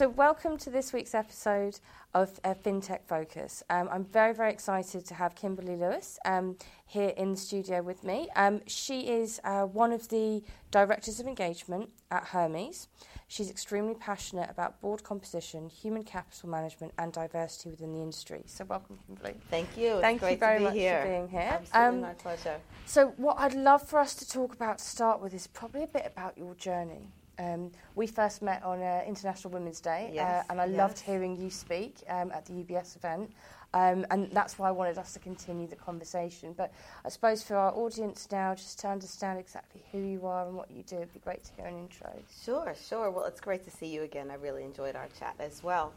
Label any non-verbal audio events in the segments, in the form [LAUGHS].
So, welcome to this week's episode of uh, FinTech Focus. Um, I'm very, very excited to have Kimberley Lewis um, here in the studio with me. Um, she is uh, one of the directors of engagement at Hermes. She's extremely passionate about board composition, human capital management, and diversity within the industry. So, welcome, Kimberley. Thank you. Thank it's you very much here. for being here. Absolutely, um, my pleasure. So, what I'd love for us to talk about to start with is probably a bit about your journey. Um, we first met on uh, International Women's Day, uh, yes, uh, and I yes. loved hearing you speak um, at the UBS event. Um, and that's why I wanted us to continue the conversation. But I suppose for our audience now, just to understand exactly who you are and what you do, it'd be great to hear an intro. Sure, sure. Well, it's great to see you again. I really enjoyed our chat as well.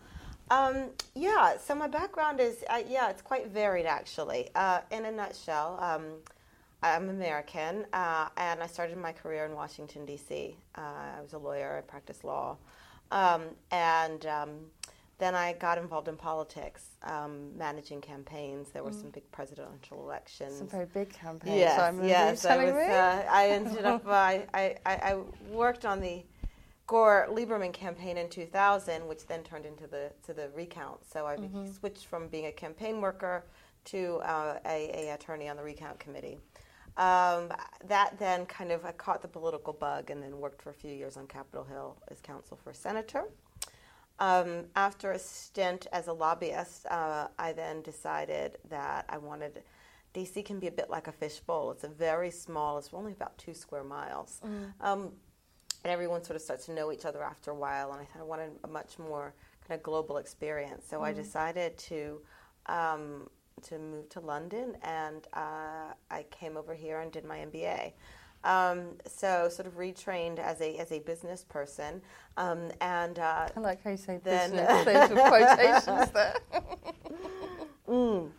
Um, yeah, so my background is, uh, yeah, it's quite varied actually. Uh, in a nutshell, um, I'm American, uh, and I started my career in Washington, D.C. Uh, I was a lawyer, I practiced law. Um, and um, then I got involved in politics, um, managing campaigns. There were mm. some big presidential elections. Some very big campaigns. Yes, I yes. I, was, uh, I ended up, I, I, I worked on the Gore Lieberman campaign in 2000, which then turned into the, to the recount. So I mm-hmm. switched from being a campaign worker to uh, a, a attorney on the recount committee. Um, that then kind of I caught the political bug and then worked for a few years on Capitol Hill as counsel for a senator. Um, after a stint as a lobbyist, uh, I then decided that I wanted. DC can be a bit like a fishbowl. It's a very small. It's only about two square miles, mm. um, and everyone sort of starts to know each other after a while. And I thought I wanted a much more kind of global experience. So mm. I decided to um, to move to London, and uh, I came over here and did my MBA. Um, so sort of retrained as a as a business person, um, and uh, I like how you say then, business. [LAUGHS] There's quotations there. mm,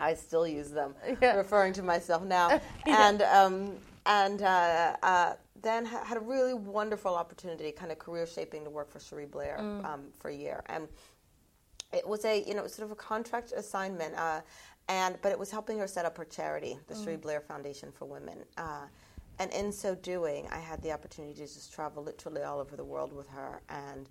I still use them, yeah. referring to myself now, [LAUGHS] yeah. and um, and uh, uh, then had a really wonderful opportunity, kind of career shaping, to work for Cherie Blair mm. Um, for a year, and it was a you know sort of a contract assignment, uh, and but it was helping her set up her charity, the mm. Cherie Blair Foundation for Women. Uh, and in so doing, I had the opportunity to just travel literally all over the world with her, and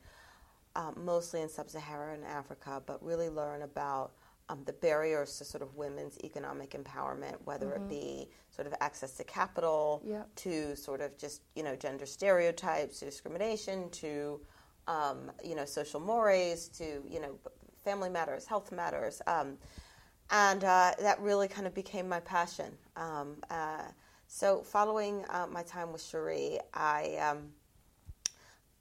um, mostly in sub-Saharan Africa, but really learn about um, the barriers to sort of women's economic empowerment, whether mm-hmm. it be sort of access to capital, yep. to sort of just you know gender stereotypes, to discrimination, to um, you know social mores, to you know family matters, health matters. Um, and uh, that really kind of became my passion. Um, uh, so, following uh, my time with Cherie, I, um,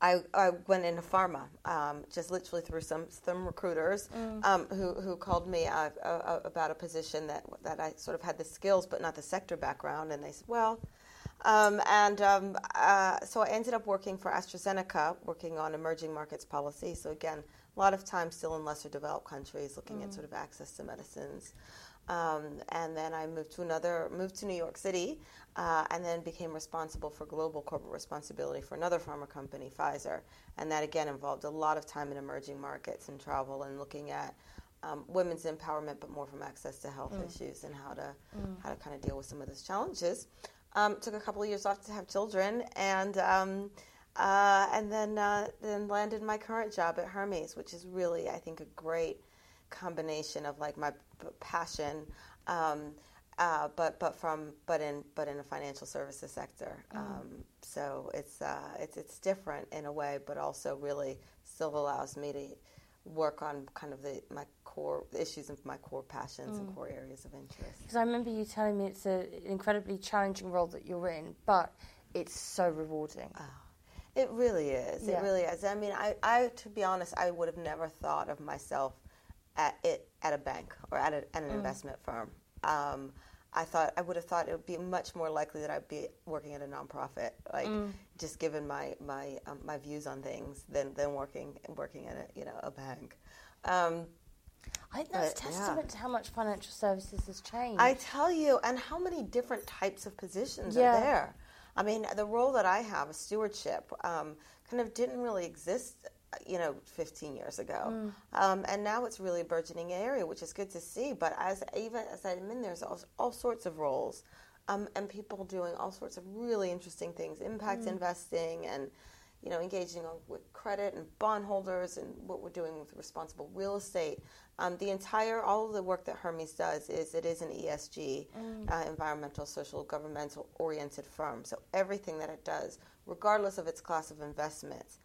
I, I, went into pharma, um, just literally through some, some recruiters mm. Um, who, who called me uh, uh, about a position that, that I sort of had the skills but not the sector background. And they said, well, um, and um, uh, so I ended up working for AstraZeneca, working on emerging markets policy. So, again, a lot of times still in lesser developed countries, looking mm. at sort of access to medicines. Um, and then I moved to another, moved to New York City, uh, and then became responsible for global corporate responsibility for another pharma company, Pfizer. And that again involved a lot of time in emerging markets and travel and looking at um, women's empowerment, but more from access to health mm. issues and how to mm. how to kind of deal with some of those challenges. Um, took a couple of years off to have children, and um, uh, and then uh, then landed my current job at Hermes, which is really I think a great combination of like my p- passion, um, uh, but but from but in but in a financial services sector. Mm. Um, so it's uh, it's it's different in a way, but also really still allows me to work on kind of the my core issues and my core passions mm. and core areas of interest. Because I remember you telling me it's an incredibly challenging role that you're in, but it's so rewarding. Oh. It really is. Yeah. It really is. I mean, I, I, to be honest, I would have never thought of myself at it at a bank or at, a, at an mm. investment firm. Um, I thought I would have thought it would be much more likely that I'd be working at a nonprofit, like mm. just given my my um, my views on things, than than working working at a you know a bank. Um, I think that's but, testament yeah. to how much financial services has changed. I tell you, and how many different types of positions yeah. are there. I mean, the role that I have, a stewardship, um, kind of didn't really exist, you know, 15 years ago, mm. um, and now it's really a burgeoning area, which is good to see. But as even as I'm in, there's all, all sorts of roles, um, and people doing all sorts of really interesting things, impact mm. investing, and you know, engaging on, with credit and bondholders and what we're doing with responsible real estate. Um, the entire, all of the work that Hermes does is it is an ESG, mm. uh, environmental, social, governmental oriented firm. So everything that it does, regardless of its class of investments,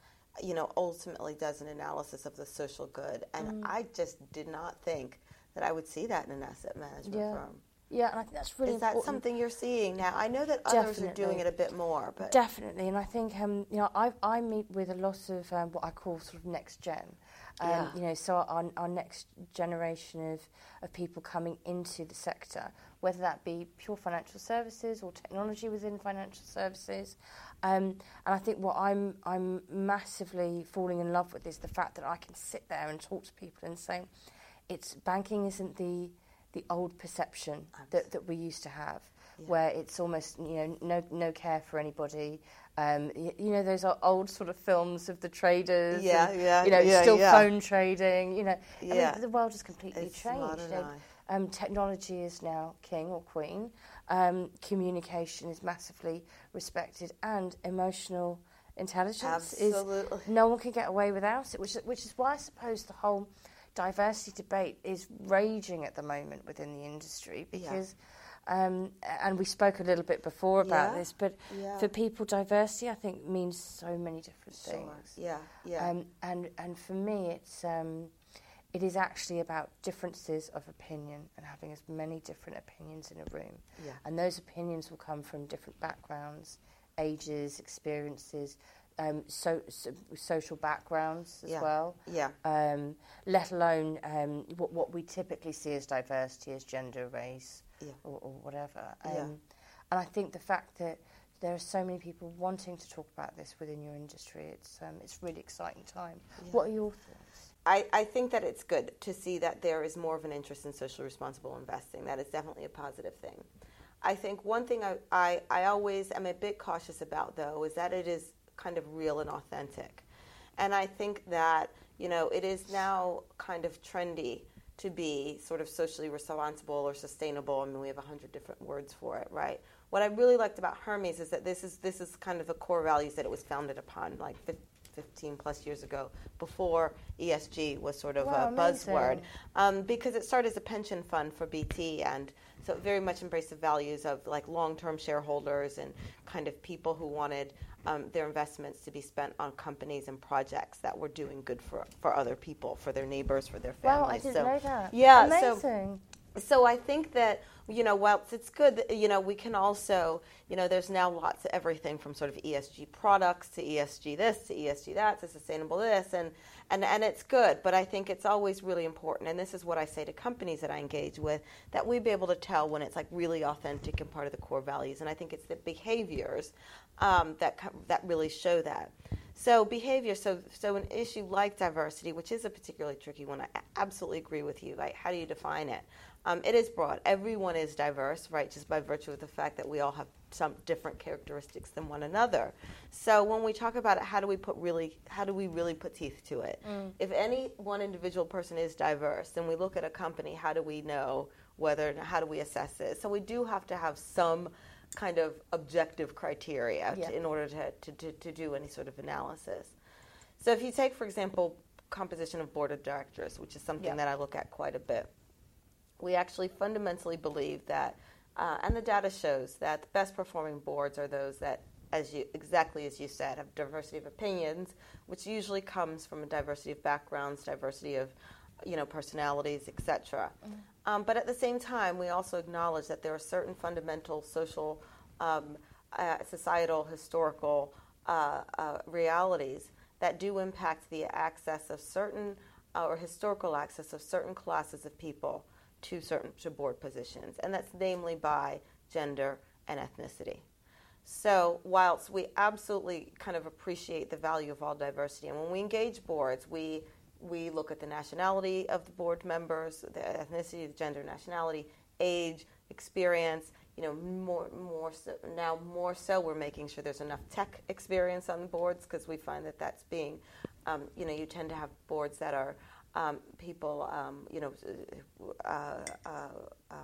you know, ultimately does an analysis of the social good. And mm. I just did not think that I would see that in an asset management yeah. firm. Yeah, and I think that's really Is that important. something you're seeing now? I know that others Definitely. are doing it a bit more, but Definitely, and I think um, you know I I meet with a lot of um, what I call sort of next gen. Um, yeah. You know, so our, our next generation of, of people coming into the sector, whether that be pure financial services or technology within financial services, um, and I think what I'm I'm massively falling in love with is the fact that I can sit there and talk to people and say, it's banking isn't the the old perception that, that we used to have, yeah. where it's almost you know no no care for anybody. Um, you, you, know those are old sort of films of the traders. Yeah, and, yeah. You know, yeah, still yeah. phone trading. You know, yeah. I mean, the world has completely it's changed. Um, technology is now king or queen. Um, communication is massively respected, and emotional intelligence Absolutely. is no one can get away without it. Which which is why I suppose the whole diversity debate is raging at the moment within the industry because. Yeah. Um, and we spoke a little bit before about yeah. this, but yeah. for people, diversity I think means so many different things. Yeah, yeah. Um, and and for me, it's um, it is actually about differences of opinion and having as many different opinions in a room. Yeah. And those opinions will come from different backgrounds, ages, experiences, um, so, so, social backgrounds as yeah. well. Yeah. Um, let alone um, what, what we typically see as diversity as gender, race, yeah. or, or, whatever. Yeah. Um, and I think the fact that there are so many people wanting to talk about this within your industry, it's um, it's really exciting time. Yeah. What are your thoughts? I, I think that it's good to see that there is more of an interest in socially responsible investing. That is definitely a positive thing. I think one thing I, I, I always am a bit cautious about, though, is that it is kind of real and authentic. And I think that, you know, it is now kind of trendy to be sort of socially responsible or sustainable. I mean, we have a hundred different words for it, right? What I really liked about Hermes is that this is this is kind of the core values that it was founded upon, like 15 plus years ago, before ESG was sort of wow, a buzzword, um, because it started as a pension fund for BT and so it very much embraced the values of like long-term shareholders and kind of people who wanted um, their investments to be spent on companies and projects that were doing good for, for other people, for their neighbors, for their families. Wow, I didn't so, know that. Yeah, Amazing. so so I think that you know, whilst it's good, that, you know, we can also, you know, there's now lots of everything from sort of ESG products to ESG this to ESG that to sustainable this, and and and it's good. But I think it's always really important, and this is what I say to companies that I engage with, that we be able to tell when it's like really authentic and part of the core values. And I think it's the behaviors um, that that really show that. So behavior, so so an issue like diversity, which is a particularly tricky one, I absolutely agree with you. Like, how do you define it? Um, it is broad. Everyone is diverse, right? Just by virtue of the fact that we all have some different characteristics than one another. So when we talk about it, how do we put really, how do we really put teeth to it? Mm. If any one individual person is diverse, then we look at a company. How do we know whether? How do we assess it? So we do have to have some kind of objective criteria yeah. to, in order to, to, to, to do any sort of analysis. So if you take, for example, composition of board of directors, which is something yeah. that I look at quite a bit we actually fundamentally believe that, uh, and the data shows that the best performing boards are those that, as you exactly as you said, have diversity of opinions, which usually comes from a diversity of backgrounds, diversity of, you know, personalities, etc. Mm-hmm. Um, but at the same time, we also acknowledge that there are certain fundamental social, um, uh, societal, historical uh, uh realities that do impact the access of certain uh, or historical access of certain classes of people to certain to board positions, and that's namely by gender and ethnicity. So, whilst we absolutely kind of appreciate the value of all diversity, and when we engage boards, we we look at the nationality of the board members, the ethnicity, the gender, nationality, age, experience. You know, more more so, now more so, we're making sure there's enough tech experience on the boards because we find that that's being, um, you know, you tend to have boards that are um, people, um, you know, uh, uh, uh,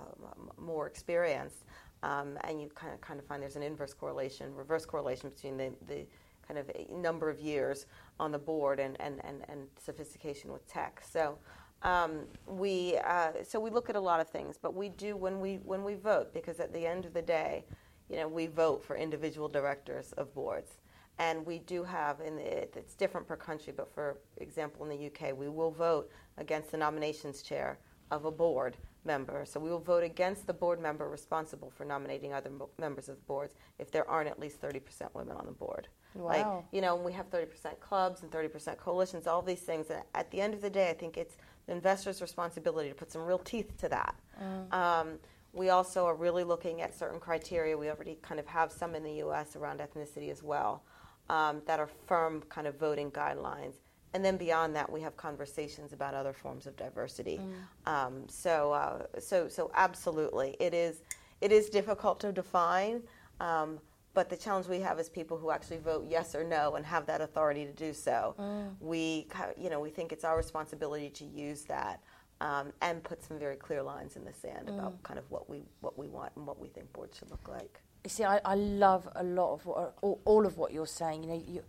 more experienced, um, and you kind of kind of find there's an inverse correlation, reverse correlation between the, the kind of number of years on the board and, and, and, and sophistication with tech. So um, we uh, so we look at a lot of things, but we do when we when we vote because at the end of the day, you know, we vote for individual directors of boards. And we do have, it's different per country, but for example, in the UK, we will vote against the nominations chair of a board member. So we will vote against the board member responsible for nominating other members of the boards if there aren't at least 30% women on the board. Wow. Like, you know, we have 30% clubs and 30% coalitions, all these things. And at the end of the day, I think it's the investor's responsibility to put some real teeth to that. Mm. Um, we also are really looking at certain criteria. We already kind of have some in the U.S. around ethnicity as well um, that are firm kind of voting guidelines. And then beyond that, we have conversations about other forms of diversity. Mm. Um, so, uh, so, so absolutely, it is, it is difficult to define. But the challenge we have is people who actually vote yes or no and have that authority to do so. Mm. We, you know, we think it's our responsibility to use that um, and put some very clear lines in the sand mm. about kind of what we what we want and what we think boards should look like. You see, I, I love a lot of what, all, all of what you're saying. You know, you,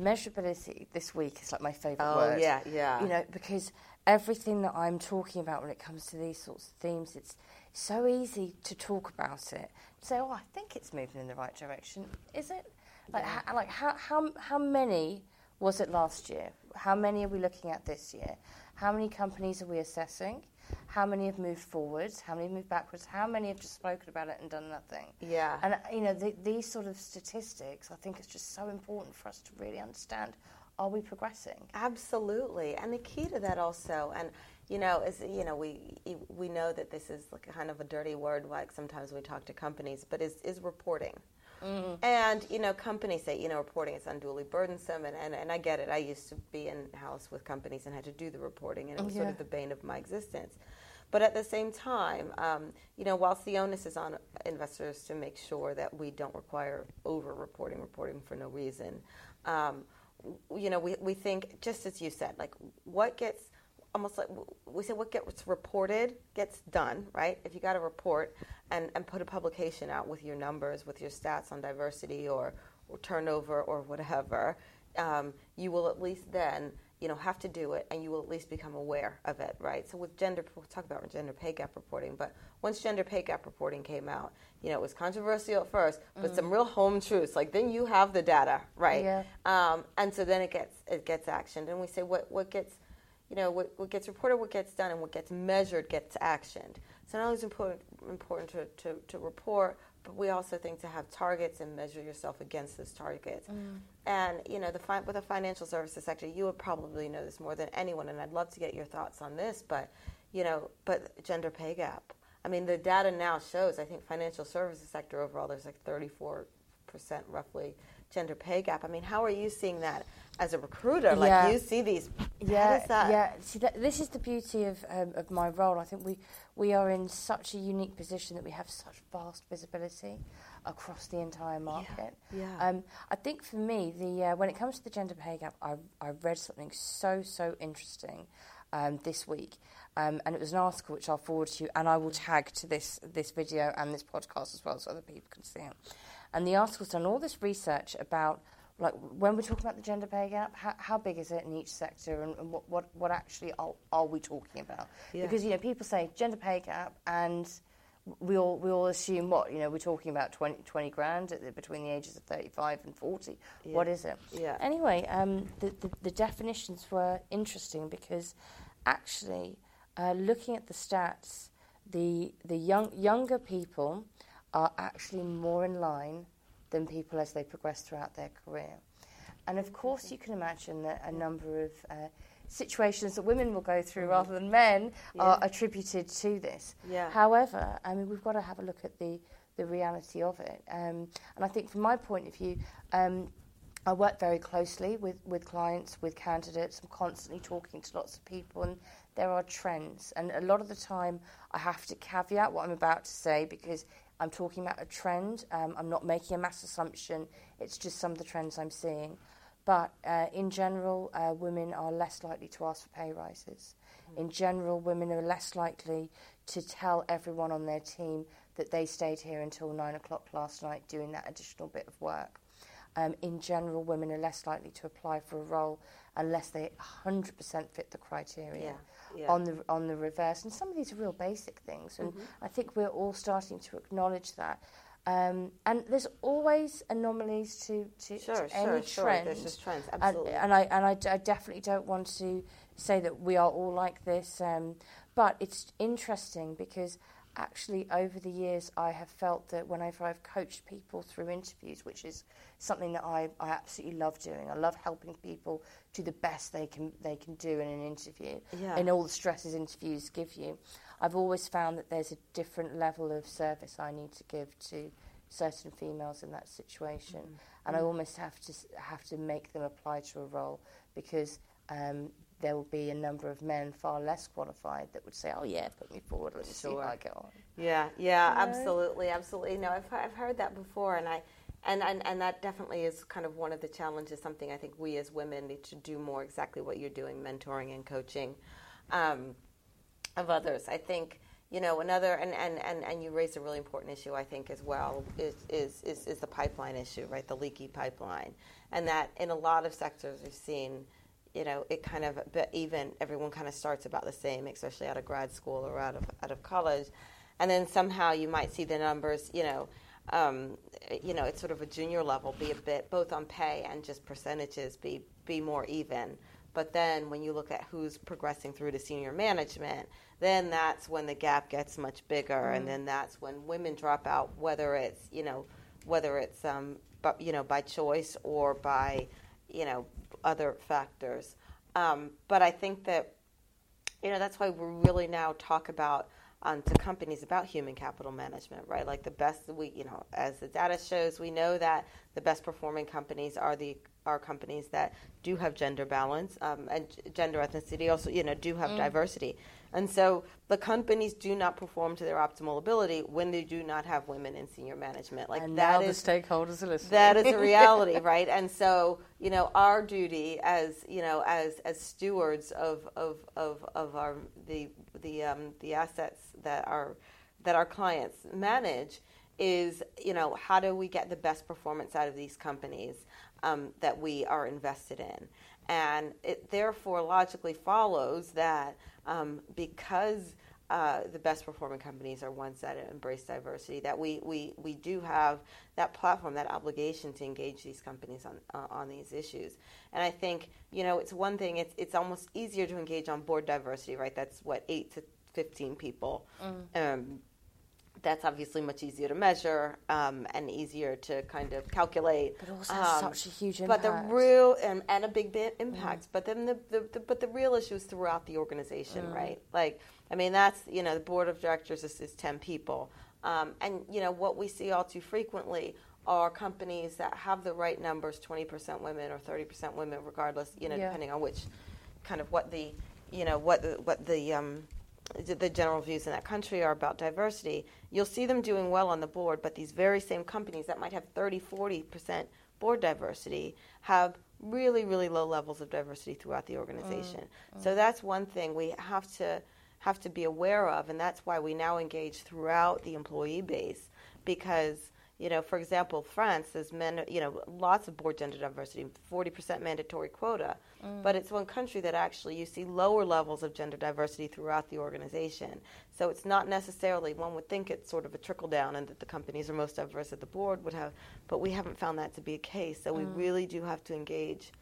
measurability this week is like my favourite oh, word. yeah, yeah. You know, because everything that I'm talking about when it comes to these sorts of themes, it's so easy to talk about it. Say, oh, I think it's moving in the right direction. Is it? Like, yeah. ha, like how, how, how many was it last year? How many are we looking at this year? How many companies are we assessing? How many have moved forwards? How many have moved backwards? How many have just spoken about it and done nothing? Yeah. And, you know, the, these sort of statistics, I think it's just so important for us to really understand are we progressing? Absolutely. And the key to that also, and you know, is you know, we we know that this is like kind of a dirty word, like sometimes we talk to companies, but is is reporting. Mm-hmm. And you know, companies say you know reporting is unduly burdensome, and, and, and I get it. I used to be in house with companies and had to do the reporting, and it was yeah. sort of the bane of my existence. But at the same time, um, you know, whilst the onus is on investors to make sure that we don't require over reporting, reporting for no reason, um, you know, we, we think, just as you said, like what gets almost like we say what gets reported gets done, right? If you got a report and, and put a publication out with your numbers, with your stats on diversity or, or turnover or whatever, um, you will at least then you know have to do it and you will at least become aware of it right so with gender we'll talk about gender pay gap reporting but once gender pay gap reporting came out you know it was controversial at first but mm-hmm. some real home truths like then you have the data right yeah. um, and so then it gets it gets actioned and we say what what gets you know, what, what gets reported, what gets done, and what gets measured gets actioned. So not only is it important, important to, to, to report, but we also think to have targets and measure yourself against those targets. Mm. And, you know, the fi- with the financial services sector, you would probably know this more than anyone, and I'd love to get your thoughts on this, but, you know, but gender pay gap. I mean, the data now shows, I think, financial services sector overall, there's like 34% roughly gender pay gap. I mean, how are you seeing that as a recruiter? Like yeah. you see these. Yeah, yeah. See, that, this is the beauty of um, of my role. I think we we are in such a unique position that we have such vast visibility across the entire market. Yeah. yeah. Um, I think for me, the uh, when it comes to the gender pay gap, I I read something so so interesting. Um, this week, um, and it was an article which I'll forward to you, and I will tag to this this video and this podcast as well, so other people can see it. And the article's done all this research about like when we're talking about the gender pay gap, how, how big is it in each sector, and, and what, what, what actually are, are we talking about? Yeah. Because you know people say gender pay gap, and we all we all assume what you know we're talking about 20, 20 grand between the ages of thirty five and forty. Yeah. What is it? Yeah. Anyway, um, the, the, the definitions were interesting because actually uh, looking at the stats, the the young younger people are actually more in line than people as they progress throughout their career. And of course, you can imagine that a number of uh, situations that women will go through mm-hmm. rather than men yeah. are attributed to this. Yeah. However, I mean, we've got to have a look at the, the reality of it. Um, and I think, from my point of view, um, I work very closely with, with clients, with candidates. I'm constantly talking to lots of people, and there are trends. And a lot of the time, I have to caveat what I'm about to say because I'm talking about a trend. Um, I'm not making a mass assumption. It's just some of the trends I'm seeing. But uh, in general, uh, women are less likely to ask for pay rises. Mm. In general, women are less likely to tell everyone on their team that they stayed here until nine o'clock last night doing that additional bit of work. um, in general, women are less likely to apply for a role unless they 100% fit the criteria. Yeah, yeah. On the on the reverse, and some of these are real basic things, and Mm-hmm. I think we're all starting to acknowledge that. Um, and there's always anomalies to, to, Sure, to sure, any sure. trend. There's just trends, And, absolutely. and I and I, d- I definitely don't want to say that we are all like this, um, but it's interesting because actually over the years I have felt that whenever I've coached people through interviews, which is something that I, I absolutely love doing. I love helping people do the best they can they can do in an interview, Yeah. in all the stresses interviews give you. I've always found that there's a different level of service I need to give to certain females in that situation, and I almost have to have to make them apply to a role because um, there will be a number of men far less qualified that would say, "Oh yeah, put me forward. Let me see Sure. how I get on." Yeah, yeah, You know? absolutely, absolutely. No, I've I've heard that before, and I, and, and and that definitely is kind of one of the challenges. Something I think we as women need to do more. Exactly what you're doing, mentoring and coaching, um, of others. I think you know another, and, and, and, and you raised a really important issue. I think as well is is is, is the pipeline issue, right? The leaky pipeline, and that in a lot of sectors we've seen you know, it kind of, but even everyone kind of starts about the same, especially out of grad school or out of out of college, and then somehow you might see the numbers, you know, um, you know, it's sort of a junior level, be a bit both on pay and just percentages, be be more even. But then when you look at who's progressing through to senior management, then that's when the gap gets much bigger, and then that's when women drop out, whether it's you know, whether it's um, but you know, by choice or by you know other factors. Um, but I think that you know that's why we really now talk about um, to companies about human capital management, right? Like the best we, you know, as the data shows, we know that the best performing companies are the are companies that do have gender balance um, and g- gender ethnicity. Also, you know, do have diversity. And so the companies do not perform to their optimal ability when they do not have women in senior management. Like and that now is the stakeholders are listening. that is a [LAUGHS] reality, right? And so, you know, our duty as you know, as as stewards of of of, of our the the um, the assets that our that our clients manage is, you know, how do we get the best performance out of these companies um, that we are invested in? And it therefore logically follows that um, because uh, the best performing companies are ones that embrace diversity. That we, we, we do have that platform, that obligation to engage these companies on uh, on these issues. And I think you know it's one thing. It's it's almost easier to engage on board diversity, right? That's what eight to fifteen people. Um, that's obviously much easier to measure um, and easier to kind of calculate. But also has Um, such a huge impact. But the real and, and a big bit impact. But then the, the, the but the real issue is throughout the organization, right? Like I mean, that's you know the board of directors is, is ten people, um, and you know what we see all too frequently are companies that have the right numbers, twenty percent women or thirty percent women, regardless, you know, Yeah. depending on which kind of what the you know what the what the um, the general views in that country are about diversity, you'll see them doing well on the board, but these very same companies that might have 30, 40% board diversity have really, really low levels of diversity throughout the organization. Mm. So that's one thing we have to have to be aware of, and that's why we now engage throughout the employee base because you know, for example, France, there's men, you know, lots of board gender diversity, 40% mandatory quota, mm. but it's one country that actually you see lower levels of gender diversity throughout the organization. So it's not necessarily, one would think it's sort of a trickle down and that the companies are most diverse at the board would have, but we haven't found that to be a case. So we mm. really do have to engage.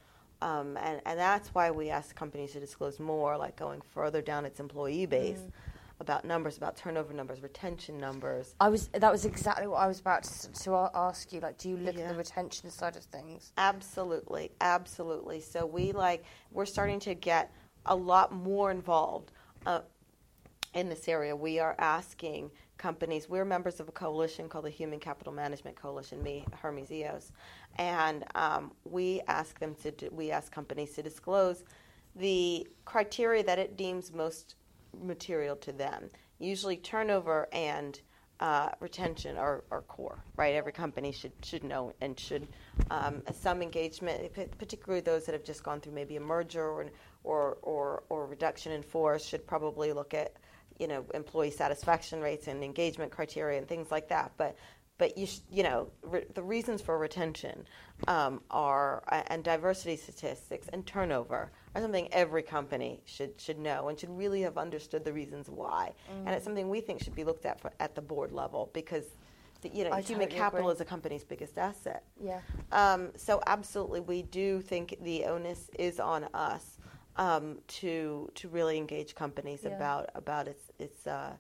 Um, and, and that's why we ask companies to disclose more, like going further down its employee base mm. About numbers, about turnover numbers, retention numbers. I was that was exactly what I was about to, to ask you. Like, do you look at the retention side of things? Absolutely, absolutely. So we like we're starting to get a lot more involved uh, in this area. We are asking companies. We're members of a coalition called the Human Capital Management Coalition. Me, Hermes Eos, and um, we ask them to. Do, we ask companies to disclose the criteria that it deems most material to them. Usually, turnover and uh, retention are, are core, right? Every company should should know and should um, some engagement, particularly those that have just gone through maybe a merger or or or, or reduction in force, should probably look at you know employee satisfaction rates and engagement criteria and things like that. But but you sh- you know re- the reasons for retention um, are uh, and diversity statistics and turnover are something every company should should know and should really have understood the reasons why. Mm-hmm. And it's something we think should be looked at for, at the board level because the, you know I human totally capital agree. is a company's biggest asset. Yeah. Um, so absolutely, we do think the onus is on us um, to to really engage companies yeah. about about its its. Uh,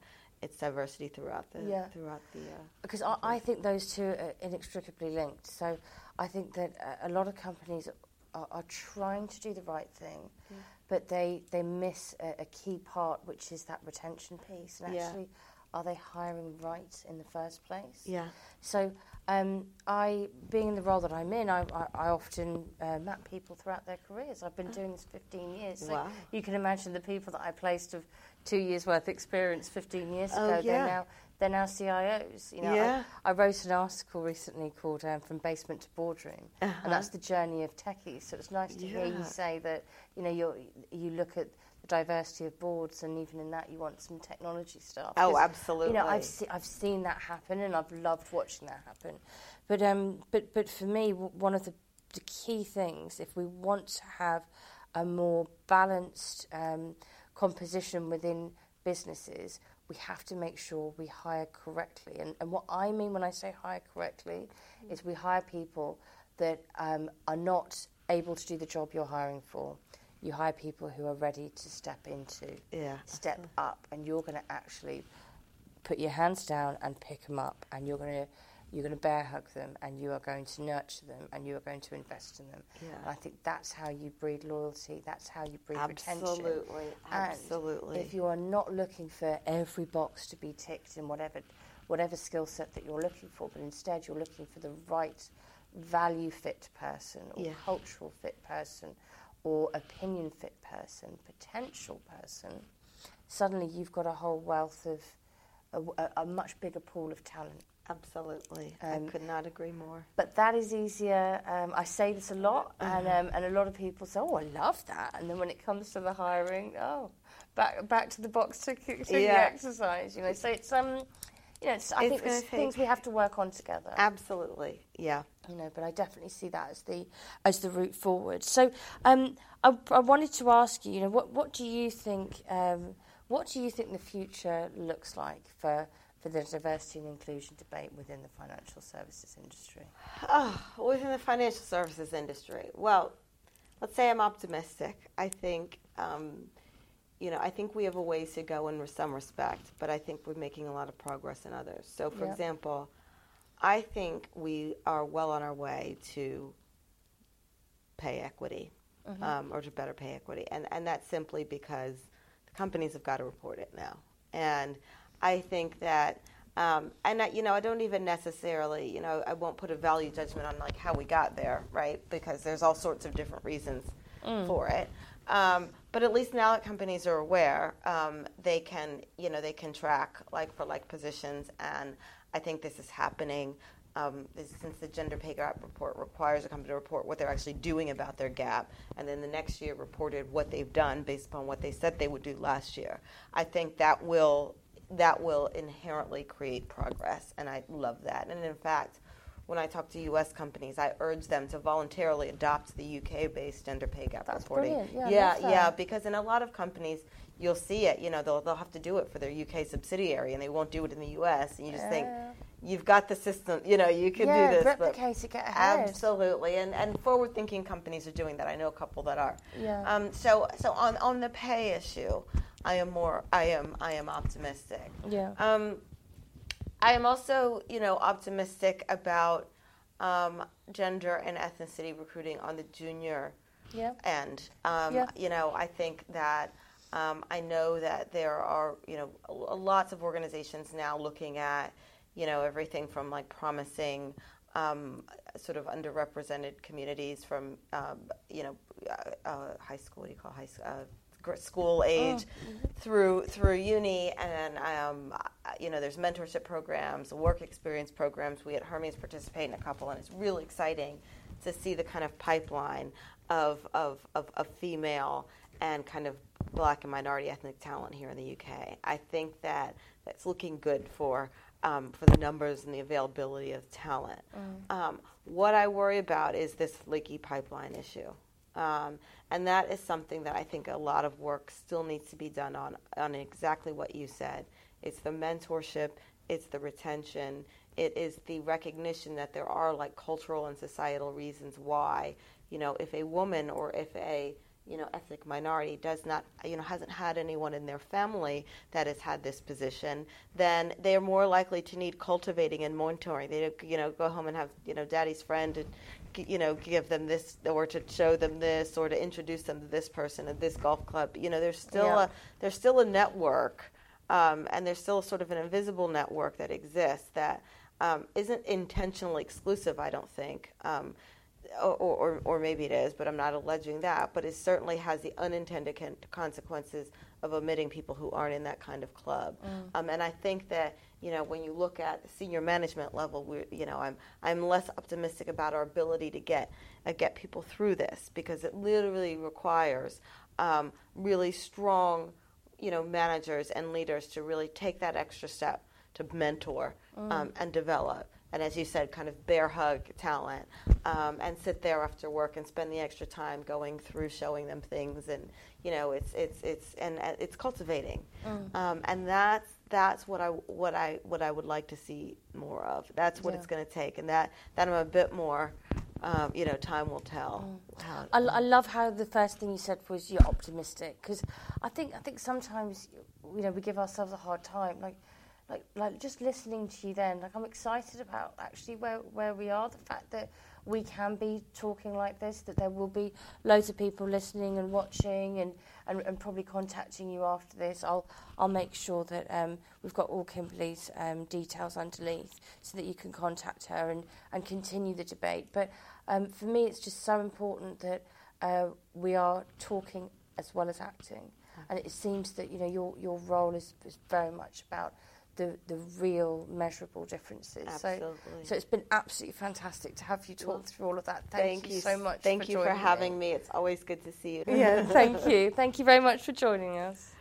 its diversity throughout the yeah. throughout the uh, because I, I, think those two are inextricably linked. So I think that a lot of companies are, are trying to do the right thing, but they they miss a, a, key part, which is that retention piece. And actually, yeah. Are they hiring right in the first place? Yeah. So um, I, being in the role that I'm in, I, I, I often uh, map people throughout their careers. I've been doing this 15 years. So wow. you can imagine the people that I placed of two years worth experience 15 years oh, ago. Yeah. They're now they're now CIOs. You know, yeah. I, I wrote an article recently called um, "From Basement to Boardroom," uh-huh. and that's the journey of techies. So it's nice to yeah. hear you say that. You know, you you look at diversity of boards, and even in that, you want some technology stuff. Oh, absolutely. You know, I've se- I've seen that happen, and I've loved watching that happen. But um, but but for me, w- one of the the key things, if we want to have a more balanced um, composition within businesses, we have to make sure we hire correctly. And, and what I mean when I say hire correctly mm. is we hire people that um, are not able to do the job you're hiring for. You hire people who are ready to step into, yeah. step up, and you're going to actually put your hands down and pick them up, and you're going to you're going to bear hug them and you are going to nurture them and you are going to invest in them. Yeah. And I think that's how you breed loyalty, that's how you breed absolutely, retention. Absolutely. And if you are not looking for every box to be ticked in whatever whatever skill set that you're looking for, but instead you're looking for the right value fit person or yeah. cultural fit person or opinion fit person, potential person, suddenly you've got a whole wealth of a, a, a much bigger pool of talent. Absolutely. Um, I could not agree more. But that is easier. Um, I say this a lot, uh-huh. and, um, and a lot of people say, oh, I love that. And then when it comes to the hiring, oh, back back to the box to, to yeah. the exercise, you know. So it's, um, you know, it's, I it's think it's things we have to work on together. Absolutely, yeah. You know, but I definitely see that as the as the route forward. So um, I, I wanted to ask you, you know, what, what do you think, um, what do you think the future looks like for for the diversity and inclusion debate within the financial services industry? Oh, within the financial services industry. Well, let's say I'm optimistic. I think, um, you know, I think we have a ways to go in some respect, but I think we're making a lot of progress in others. So, for yep. example, I think we are well on our way to pay equity, mm-hmm. um, or to better pay equity, and and that's simply because the companies have got to report it now, and I think that, um, and I, you know, I don't even necessarily, you know, I won't put a value judgment on like how we got there, right? Because there's all sorts of different reasons mm. for it. Um, but at least now that companies are aware, um, they can, you know, they can track like for like positions, and I think this is happening. Um, since the gender pay gap report requires a company to report what they're actually doing about their gap, and then the next year reported what they've done based upon what they said they would do last year. I think that will that will inherently create progress, and I love that. And in fact, when I talk to U.S. companies, I urge them to voluntarily adopt the UK-based gender pay gap That's reporting. Brilliant. Yeah, yeah, yeah, because in a lot of companies, you'll see it. You know, they'll they'll have to do it for their UK subsidiary, and they won't do it in the U.S. And you just yeah. think, you've got the system. You know, you can yeah, do this. replicate it, get ahead. Absolutely, and and forward-thinking companies are doing that. I know a couple that are. Yeah. Um. So so on on the pay issue. I am more. I am. I am optimistic. Yeah. Um, I am also, you know, optimistic about um, gender and ethnicity recruiting on the junior yeah. end. Um, yeah. You know, I think that um, I know that there are, you know, lots of organizations now looking at, you know, everything from like promising um, sort of underrepresented communities from, um, you know, uh, uh, high school. What do you call high school? Uh, school age oh. mm-hmm. through through uni, and um, you know, there's mentorship programs, work experience programs. We at Hermes participate in a couple, and it's really exciting to see the kind of pipeline of of, of, of female and kind of black and minority ethnic talent here in the UK. I think that that's looking good for um, for the numbers and the availability of talent. Mm. Um, what I worry about is this leaky pipeline issue. Um, and that is something that I think a lot of work still needs to be done on, on exactly what you said. It's the mentorship, it's the retention, it is the recognition that there are like cultural and societal reasons why, you know, if a woman or if a you know, ethnic minority does not, you know, hasn't had anyone in their family that has had this position, then they are more likely to need cultivating and mentoring. They, you know, go home and have, you know, daddy's friend and, you know, give them this or to show them this or to introduce them to this person at this golf club. You know, there's still yeah. a there's still a network, um, and there's still sort of an invisible network that exists that um, not intentionally exclusive. I don't think. Um, or, or, or, maybe it is, but I'm not alleging that. But it certainly has the unintended consequences of omitting people who aren't in that kind of club. Mm. Um, and I think that you know when you look at the senior management level, we you know I'm I'm less optimistic about our ability to get uh, get people through this because it literally requires um, really strong you know managers and leaders to really take that extra step to mentor mm. um, and develop and as you said, kind of bear hug talent, um, and sit there after work and spend the extra time going through showing them things, and you know, it's it's it's and uh, it's cultivating, mm. um, and that's that's what I what I what I would like to see more of. That's what yeah. it's going to take, and that that I'm a bit more. Um, you know, time will tell. Mm. I, I love how the first thing you said was you're optimistic because I think I think sometimes you know we give ourselves a hard time. Like like like just listening to you then like I'm excited about actually where where we are. The fact that we can be talking like this that there will be loads of people listening and watching and and, and probably contacting you after this. I'll I'll make sure that um, we've got all Kimberley's um, details underneath so that you can contact her and and continue the debate. But um, for me it's just so important that uh, we are talking as well as acting. And it seems that you know your your role is, is very much about the, the real measurable differences. Absolutely. So, so it's been absolutely fantastic to have you talk well, through all of that. Thank, thank you, you, so much. Thank for you for having me. me. It's always good to see you. Yeah, thank [LAUGHS] you. Thank you very much for joining us.